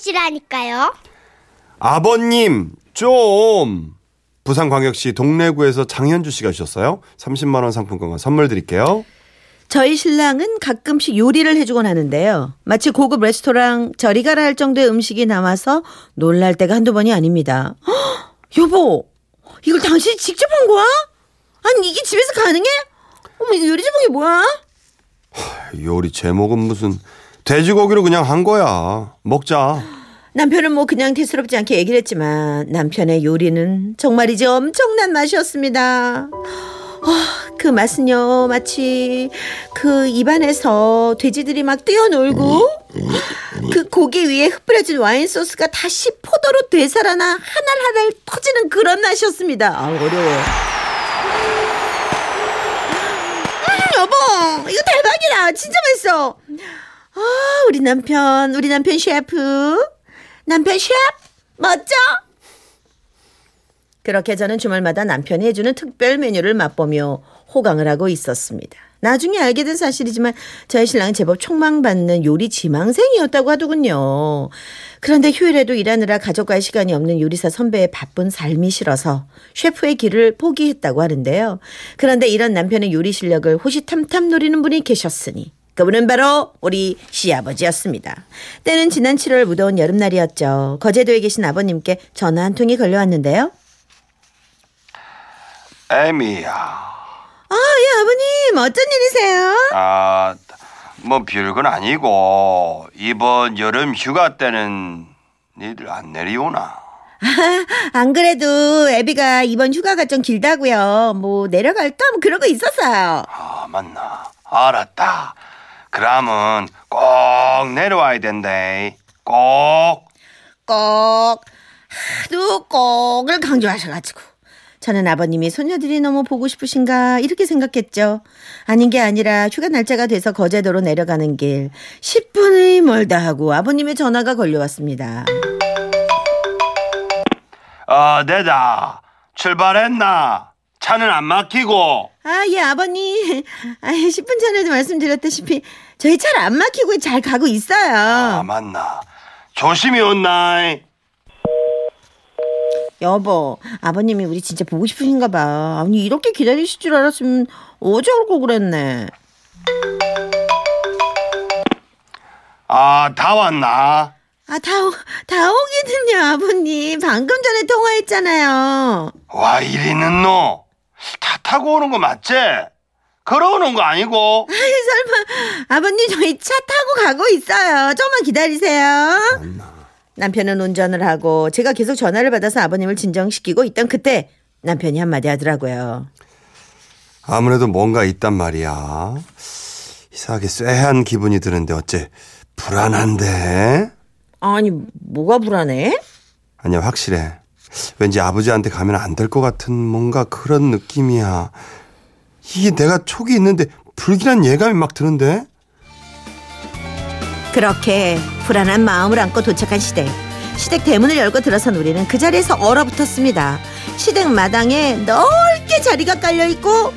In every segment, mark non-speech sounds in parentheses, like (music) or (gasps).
아버지라니까요. 아버님 좀 부산광역시 동래구에서 장현주 씨가 주셨어요. 30만 원 상품권과 선물 드릴게요. 저희 신랑은 가끔씩 요리를 해주곤 하는데요. 마치 고급 레스토랑 저리 가라 할 정도의 음식이 나와서 놀랄 때가 한두 번이 아닙니다. 헉, 여보, 이걸 당신이 직접 한 거야? 아니 이게 집에서 가능해? 어머 이거 요리 제목이 뭐야? 요리 제목은 무슨 돼지고기로 그냥 한 거야. 먹자. 남편은 뭐 그냥 대수롭지 않게 얘기를 했지만 남편의 요리는 정말이지 엄청난 맛이었습니다. 아, 그 맛은요 마치 그 입안에서 돼지들이 막 뛰어놀고 그 고기 위에 흩뿌려진 와인 소스가 다시 포도로 되살아나 하날 터지는 그런 맛이었습니다. 아 어려워. 음, 여보 이거 대박이다 진짜 맛있어. 아 우리 남편 우리 남편 셰프 남편 셰프 멋져. 그렇게 저는 주말마다 남편이 해주는 특별 메뉴를 맛보며 호강을 하고 있었습니다. 나중에 알게 된 사실이지만 저희 신랑은 제법 촉망받는 요리 지망생이었다고 하더군요. 그런데 휴일에도 일하느라 가족과의 시간이 없는 요리사 선배의 바쁜 삶이 싫어서 셰프의 길을 포기했다고 하는데요. 그런데 이런 남편의 요리 실력을 호시탐탐 노리는 분이 계셨으니 그분은 바로 우리 시아버지였습니다. 때는 지난 7월 무더운 여름날이었죠. 거제도에 계신 아버님께 전화 한 통이 걸려왔는데요. 애미야. 아, 예, 아버님, 어쩐 일이세요? 아, 뭐 별건 아니고 이번 여름 휴가 때는 니들 안 내려오나? (laughs) 안 그래도 애비가 이번 휴가가 좀 길다고요. 뭐 내려갈까? 뭐 그러고 있었어요. 아, 맞나? 알았다. 그러면 꼭 내려와야 된대. 꼭. 꼭 하도 꼭을 강조하셔가지고 저는 아버님이 소녀들이 너무 보고 싶으신가 이렇게 생각했죠. 아닌 게 아니라 휴가 날짜가 돼서 거제도로 내려가는 길 10분이 멀다 하고 아버님의 전화가 걸려왔습니다. 어, 내다. 출발했나? 차는 안 막히고. 아, 예, 아버님. (laughs) 아, 10분 전에도 말씀드렸다시피 저희 차를 안 막히고 잘 가고 있어요. 아, 맞나? 조심히 온나. 여보, 아버님이 우리 진짜 보고 싶으신가 봐. 아니, 이렇게 기다리실 줄 알았으면 어제 올고 그랬네. 아, 다 왔나? 아, 다, 오- 다 오기는요, 아버님. 방금 전에 통화했잖아요. 와, 이리는 너. 차 타고 오는 거 맞지? 걸어오는 거 아니고? 설마, 아버님, 저희 차 타고 가고 있어요. 조금만 기다리세요. 남편은 운전을 하고, 제가 계속 전화를 받아서 아버님을 진정시키고 있던 그때, 남편이 한마디 하더라고요. 아무래도 뭔가 있단 말이야. 이상하게 쎄한 기분이 드는데 어째 불안한데? 아니, 뭐가 불안해? 아니야 확실해. 왠지 아버지한테 가면 안 될 것 같은 뭔가 그런 느낌이야. 이게 내가 촉이 있는데 불길한 예감이 막 드는데? 그렇게 불안한 마음을 안고 도착한 시댁. 시댁 대문을 열고 들어선 우리는 그 자리에서 얼어붙었습니다. 시댁 마당에 넓게 자리가 깔려 있고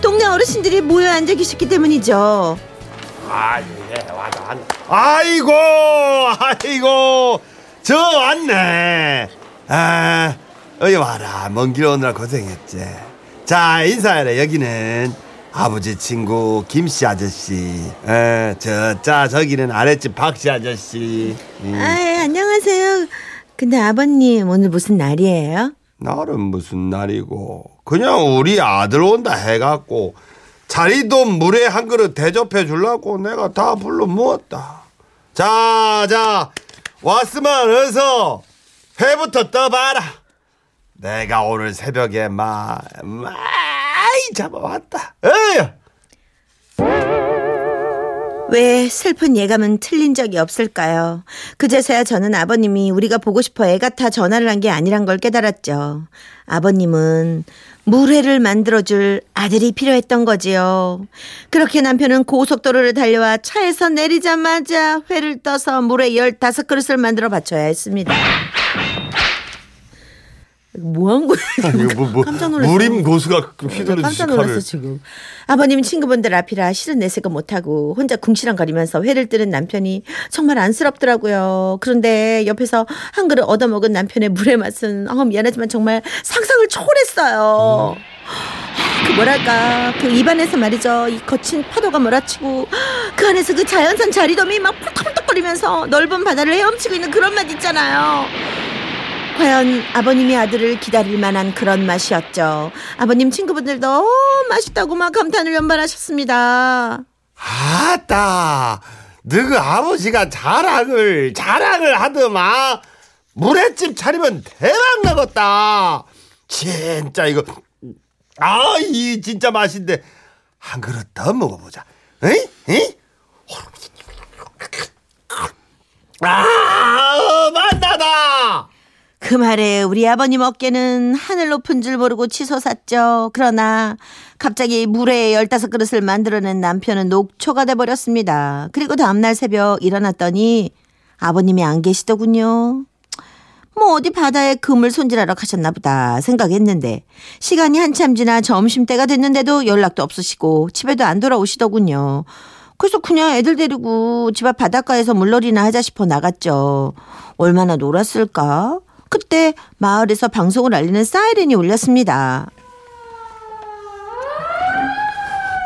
동네 어르신들이 모여 앉아 계셨기 때문이죠. 아, 예, 왔다, 왔네. 아이고, 아이고, 저 왔네. 아, 어이 와라. 먼 길 오느라 고생했지. 자, 인사해라. 여기는 아버지 친구 김씨 아저씨. 에, 저, 자, 저기는 아랫집 박씨 아저씨. 음, 아, 안녕하세요. 근데 아버님 오늘 무슨 날이에요? 날은 무슨 날이고. 그냥 우리 아들 온다 해갖고 자리도 물에 한 그릇 대접해 주려고 내가 다 불러 모았다. 자, 자, 왔으면 어서 회부터 떠봐라. 내가 오늘 새벽에 마, 많이 잡아왔다. 에휴! 왜 슬픈 예감은 틀린 적이 없을까요? 그제서야 저는 아버님이 우리가 보고 싶어 애 같아 전화를 한 게 아니란 걸 깨달았죠. 아버님은 물회를 만들어줄 아들이 필요했던 거지요. 그렇게 남편은 고속도로를 달려와 차에서 내리자마자 회를 떠서 물에 15그릇을 만들어 바쳐야 했습니다. 뭐한 거야? (laughs) 이거 뭐, 뭐 깜짝 놀랐어. 무림 고수가 휘두르듯이 깜짝 놀랐어. 지금. 아버님 친구분들 앞이라 실은 내색을 못하고 혼자 궁시렁거리면서 회를 뜨는 남편이 정말 안쓰럽더라고요. 그런데 옆에서 한 그릇 얻어먹은 남편의 물의 맛은 어, 미안하지만 정말 상상을 초월했어요. 그 뭐랄까 그 입안에서 말이죠 이 거친 파도가 몰아치고 그 안에서 그 자연산 자리돔이 막 펄떡펄떡거리면서 넓은 바다를 헤엄치고 있는 그런 맛 있잖아요. 과연 아버님의 아들을 기다릴 만한 그런 맛이었죠. 아버님 친구분들도 어, 맛있다고 막 감탄을 연발하셨습니다. 아따, 너그 아버지가 자랑을 자랑을 하더만 물회집 차리면 대박 나겠다. 진짜 이거 아 이 진짜 맛인데 한 그릇 더 먹어보자. 에이? 에이? 아 만나다. 그 말에 우리 아버님 어깨는 하늘 높은 줄 모르고 치솟았죠. 그러나 갑자기 물에 열다섯 그릇을 만들어낸 남편은 녹초가 돼버렸습니다. 그리고 다음날 새벽 일어났더니 아버님이 안 계시더군요. 뭐 어디 바다에 금을 손질하러 가셨나 보다 생각했는데 시간이 한참 지나 점심때가 됐는데도 연락도 없으시고 집에도 안 돌아오시더군요. 그래서 그냥 애들 데리고 집 앞 바닷가에서 물놀이나 하자 싶어 나갔죠. 얼마나 놀았을까? 그때 마을에서 방송을 알리는 사이렌이 울렸습니다.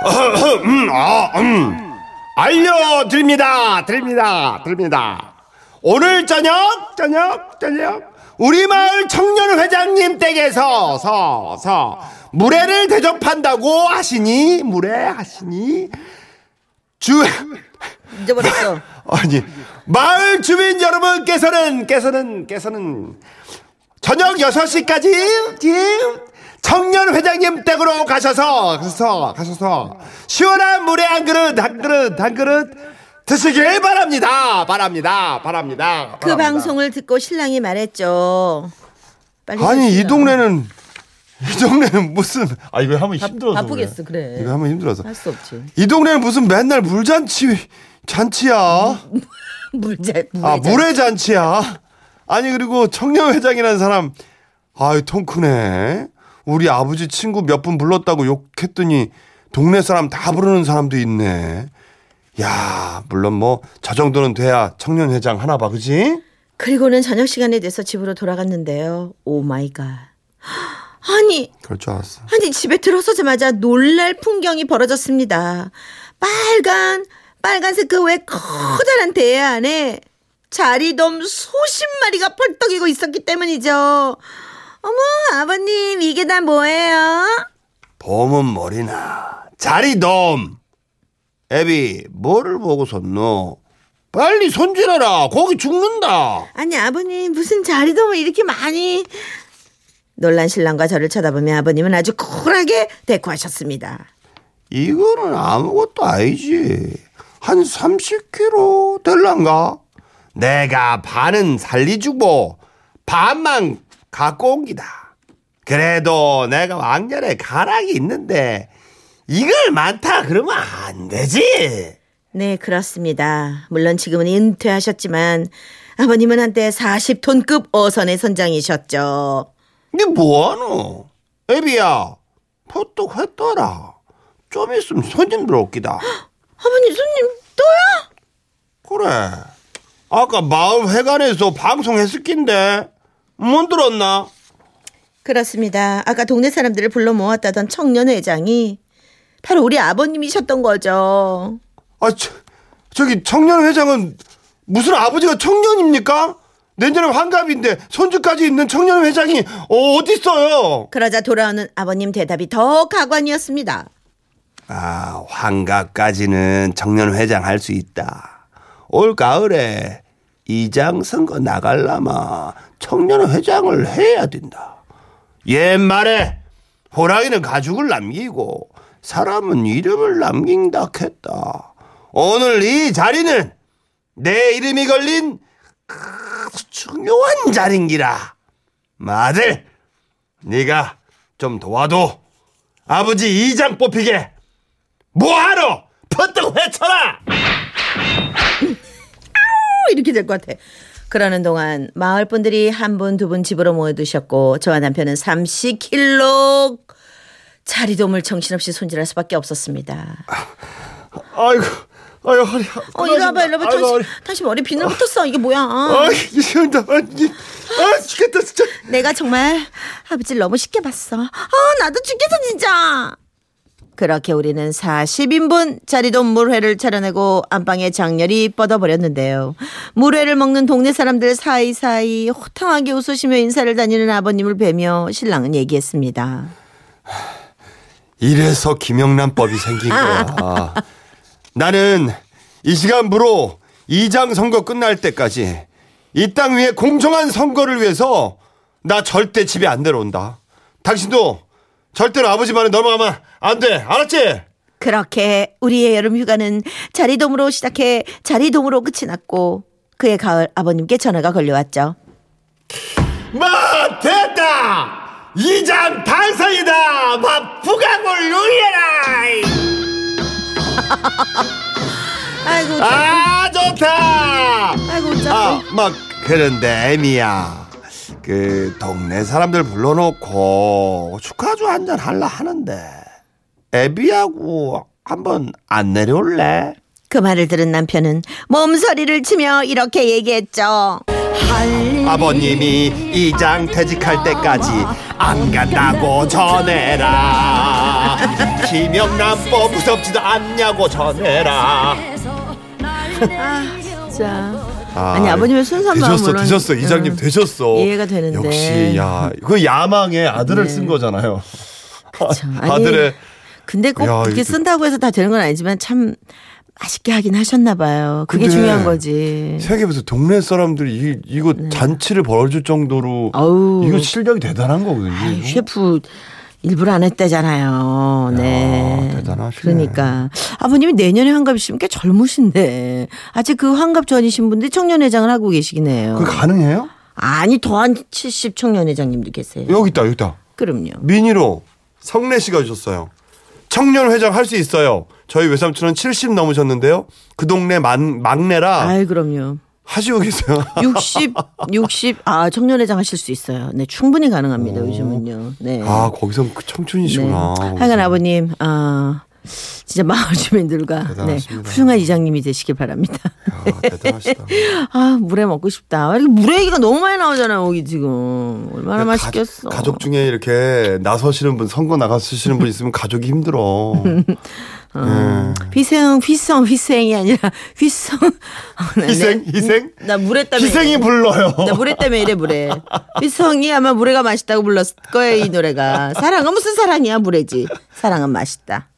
(laughs) 음, 아, 음. 알려드립니다. 드립니다. 드립니다. 오늘 저녁, 저녁, 저녁. 우리 마을 청년 회장님 댁에서 서, 서, 물회를 대접한다고 하시니, 물회 하시니, 주, 잊어버렸어. (laughs) 아니, 마을 주민 여러분께서는, 깨서는, 깨서는, 저녁 6시까지, 지금, 청년 회장님 댁으로 가셔서, 가셔서, 가셔서, 시원한 물에 한 그릇, 한 그릇, 한 그릇, 드시길 바랍니다. 바랍니다. 바랍니다. 그 방송을 듣고 신랑이 말했죠. 빨리 아니, 이. 동네는, 이 동네는 무슨, 아, 이거 하면 바- 힘들어서. 바쁘겠어, 그래. 이거 하면 힘들어서. 할 수 없지. 이 동네는 무슨 맨날 물잔치, 잔치야. (laughs) 물자, 아, 물자. 물의 잔치야. 아니 그리고 청년회장이라는 사람 아이 통 크네. 우리 아버지 친구 몇 분 불렀다고 욕했더니 동네 사람 다 부르는 사람도 있네. 야, 물론 뭐 저 정도는 돼야 청년회장 하나 봐, 그지? 그리고는 저녁 시간이 돼서 집으로 돌아갔는데요. oh my god. 아니, 그럴 줄 알았어. 아니 집에 들어서자마자 놀랄 풍경이 벌어졌습니다. 빨간 빨간색 그 왜 커다란 대야 안에 자리돔 수십 마리가 펄떡이고 있었기 때문이죠. 어머 아버님 이게 다 뭐예요? 봄은 머리나 자리돔. 애비 뭐를 보고 섰노? 빨리 손질해라. 고기 죽는다. 아니 아버님 무슨 자리돔을 이렇게 많이 놀란 신랑과 저를 쳐다보며 아버님은 아주 쿨하게 대꾸하셨습니다. 이거는 아무것도 아니지. 한 30kg 될란가? 내가 반은 살리주고 반만 갖고 온 기다. 그래도 내가 왕년에 가락이 있는데 이걸 많다 그러면 안 되지. 네, 그렇습니다. 물론 지금은 은퇴하셨지만 아버님은 한때 40톤급 어선의 선장이셨죠. 니 뭐하노? 애비야, 포떡 했더라. 좀 있으면 손님 들어올기다. (gasps) 아버님 손님 또요? 그래. 아까 마을 회관에서 방송했을 낀데 못 들었나? 그렇습니다. 아까 동네 사람들을 불러 모았다던 청년 회장이 바로 우리 아버님이셨던 거죠. 아, 저, 저기 청년 회장은 무슨 아버지가 청년입니까? 내년에 환갑인데 손주까지 있는 청년 회장이 어디 있어요? 그러자 돌아오는 아버님 대답이 더 가관이었습니다. 아, 환갑까지는 청년 회장 할 수 있다. 올 가을에 이장 선거 나갈라마 청년 회장을 해야 된다. 옛말에 호랑이는 가죽을 남기고 사람은 이름을 남긴다 했다. 오늘 이 자리는 내 이름이 걸린 아주 중요한 자리인기라. 마들, 네가 좀 도와도 아버지 이장 뽑히게 뭐하러 퍼뜩 회쳐라! 이렇게 될 것 같아. 그러는 동안 마을 분들이 한 분, 두 분 집으로 모여드셨고 저와 남편은 30킬로 자리돔을 정신없이 손질할 수밖에 없었습니다. 아이고, 아유 허리. 어, 이리 와봐, 이리 와봐. 아이고. 다시, 다시 머리 비늘 붙었어. 이게 뭐야. 아, 이신다. 아, 이- 아, 죽겠다 진짜. 내가 정말 아버지를 너무 쉽게 봤어. 아, 나도 죽겠어, 진짜. 그렇게 우리는 40인분 자리돔 물회를 차려내고 안방에 장렬히 뻗어버렸는데요. 물회를 먹는 동네 사람들 사이사이 호탕하게 웃으시며 인사를 다니는 아버님을 뵈며 신랑은 얘기했습니다. 이래서 김영란법이 생긴 거야. 나는 이 시간부로 이장 선거 끝날 때까지 이 땅 위에 공정한 선거를 위해서 나 절대 집에 안 내려온다. 당신도 절대로 아버지 말에 넘어가면 안 돼. 알았지? 그렇게 우리의 여름 휴가는 자리돔으로 시작해 자리돔으로 끝이 났고 그의 가을 아버님께 전화가 걸려왔죠. 마 됐다. 이장 탄성이다. 마 부각을 누려라. (laughs) 아이고, 아 좋다. 아이고, 짜 아, 막 그런데 애미야. 그 동네 사람들 불러놓고 축하주 한잔 할라 하는데 애비하고 한번 안 내려올래? 그 말을 들은 남편은 몸서리를 치며 이렇게 얘기했죠. 아버님이 이장 퇴직할 때까지 안 간다고 전해라. 김영란법 무섭지도 않냐고 전해라. 진짜. 아, 아니 아버님의 순수한 마음 되셨어, 되셨어. 이장님 음, 되셨어. 이해가 되는데. 역시 야, 그 야망에 아들을 네. 쓴 거잖아요. 그쵸. 아니, 아들의 근데 꼭 야, 그렇게 쓴다고 해서 다 되는 건 아니지만 참 맛있게 하긴 하셨나 봐요. 그게 중요한 거지. 생각해보세요. 동네 사람들이 이, 이거 잔치를 벌어줄 정도로 네. 아우. 이거 실력이 대단한 거거든요. 아유, 셰프 일부러 안 했다잖아요. 네. 대단하시네. 그러니까 아버님이 내년에 환갑이시면 꽤 젊으신데 아직 그 환갑 전이신 분들이 청년회장을 하고 계시긴 해요. 그거 가능해요? 아니 더한 70 청년회장님도 계세요. 여기 있다, 여기 있다. 그럼요. 미니로 성래 씨가 주셨어요. 청년 회장 할 수 있어요. 저희 외삼촌은 70 넘으셨는데요. 그 동네 만, 막내라 아이 그럼요. 하시고 계세요. (laughs) 60, 60, 아, 청년회장 하실 수 있어요. 네, 충분히 가능합니다, 요즘은요. 네. 아, 거기서 그 네. 청춘이시구나. 하여간 아버님, 아, 진짜 마을 주민들과 네. 훌륭한 이장님이 되시길 바랍니다. 아, 대단하시다. 아, 물회 먹고 싶다. 왜 이렇게 물회 얘기가 너무 많이 나오잖아요, 여기 지금. 얼마나 맛있겠어. 가, 족 중에 이렇게 나서시는 분, 선거 나가시는 분 있으면 가족이 힘들어. (laughs) 네. 휘생, 휘성, 휘생이 아니라 (laughs) 휘성. 네, 희생, 네. 희생? 나 물회 때문에. 희생이 불러요. 나 물회 때문에 이래 물회. 휘성이 아마 물회가 맛있다고 불렀을 거예요 이 노래가. 사랑은 무슨 사랑이야 물회지. 사랑은 맛있다.